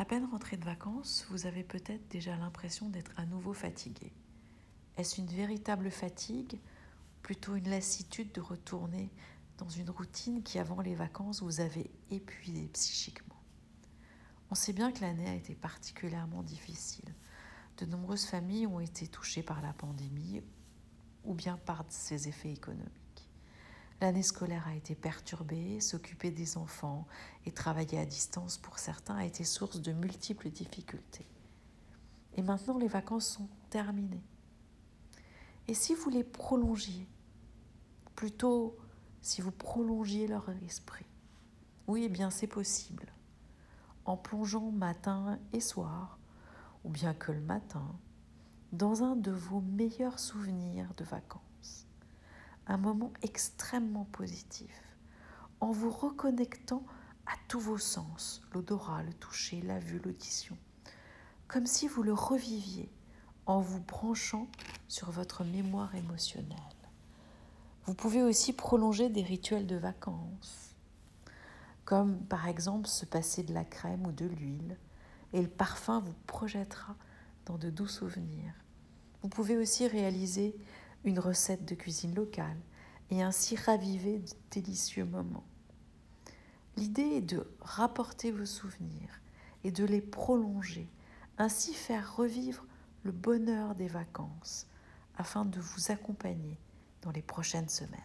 À peine rentré de vacances, vous avez peut-être déjà l'impression d'être à nouveau fatigué. Est-ce une véritable fatigue, plutôt une lassitude de retourner dans une routine qui, avant les vacances, vous avait épuisé psychiquement? On sait bien que l'année a été particulièrement difficile. De nombreuses familles ont été touchées par la pandémie ou bien par ses effets économiques. L'année scolaire a été perturbée, s'occuper des enfants et travailler à distance pour certains a été source de multiples difficultés. Et maintenant, les vacances sont terminées. Et si vous les prolongiez, plutôt si vous prolongiez leur esprit, oui, eh bien c'est possible. En plongeant matin et soir, ou bien que le matin, dans un de vos meilleurs souvenirs de vacances un moment extrêmement positif, en vous reconnectant à tous vos sens, l'odorat, le toucher, la vue, l'audition, comme si vous le reviviez en vous branchant sur votre mémoire émotionnelle. Vous pouvez aussi prolonger des rituels de vacances, comme par exemple se passer de la crème ou de l'huile, et le parfum vous projettera dans de doux souvenirs. Vous pouvez aussi réaliser une recette de cuisine locale et ainsi raviver de délicieux moments. L'idée est de rapporter vos souvenirs et de les prolonger, ainsi faire revivre le bonheur des vacances afin de vous accompagner dans les prochaines semaines.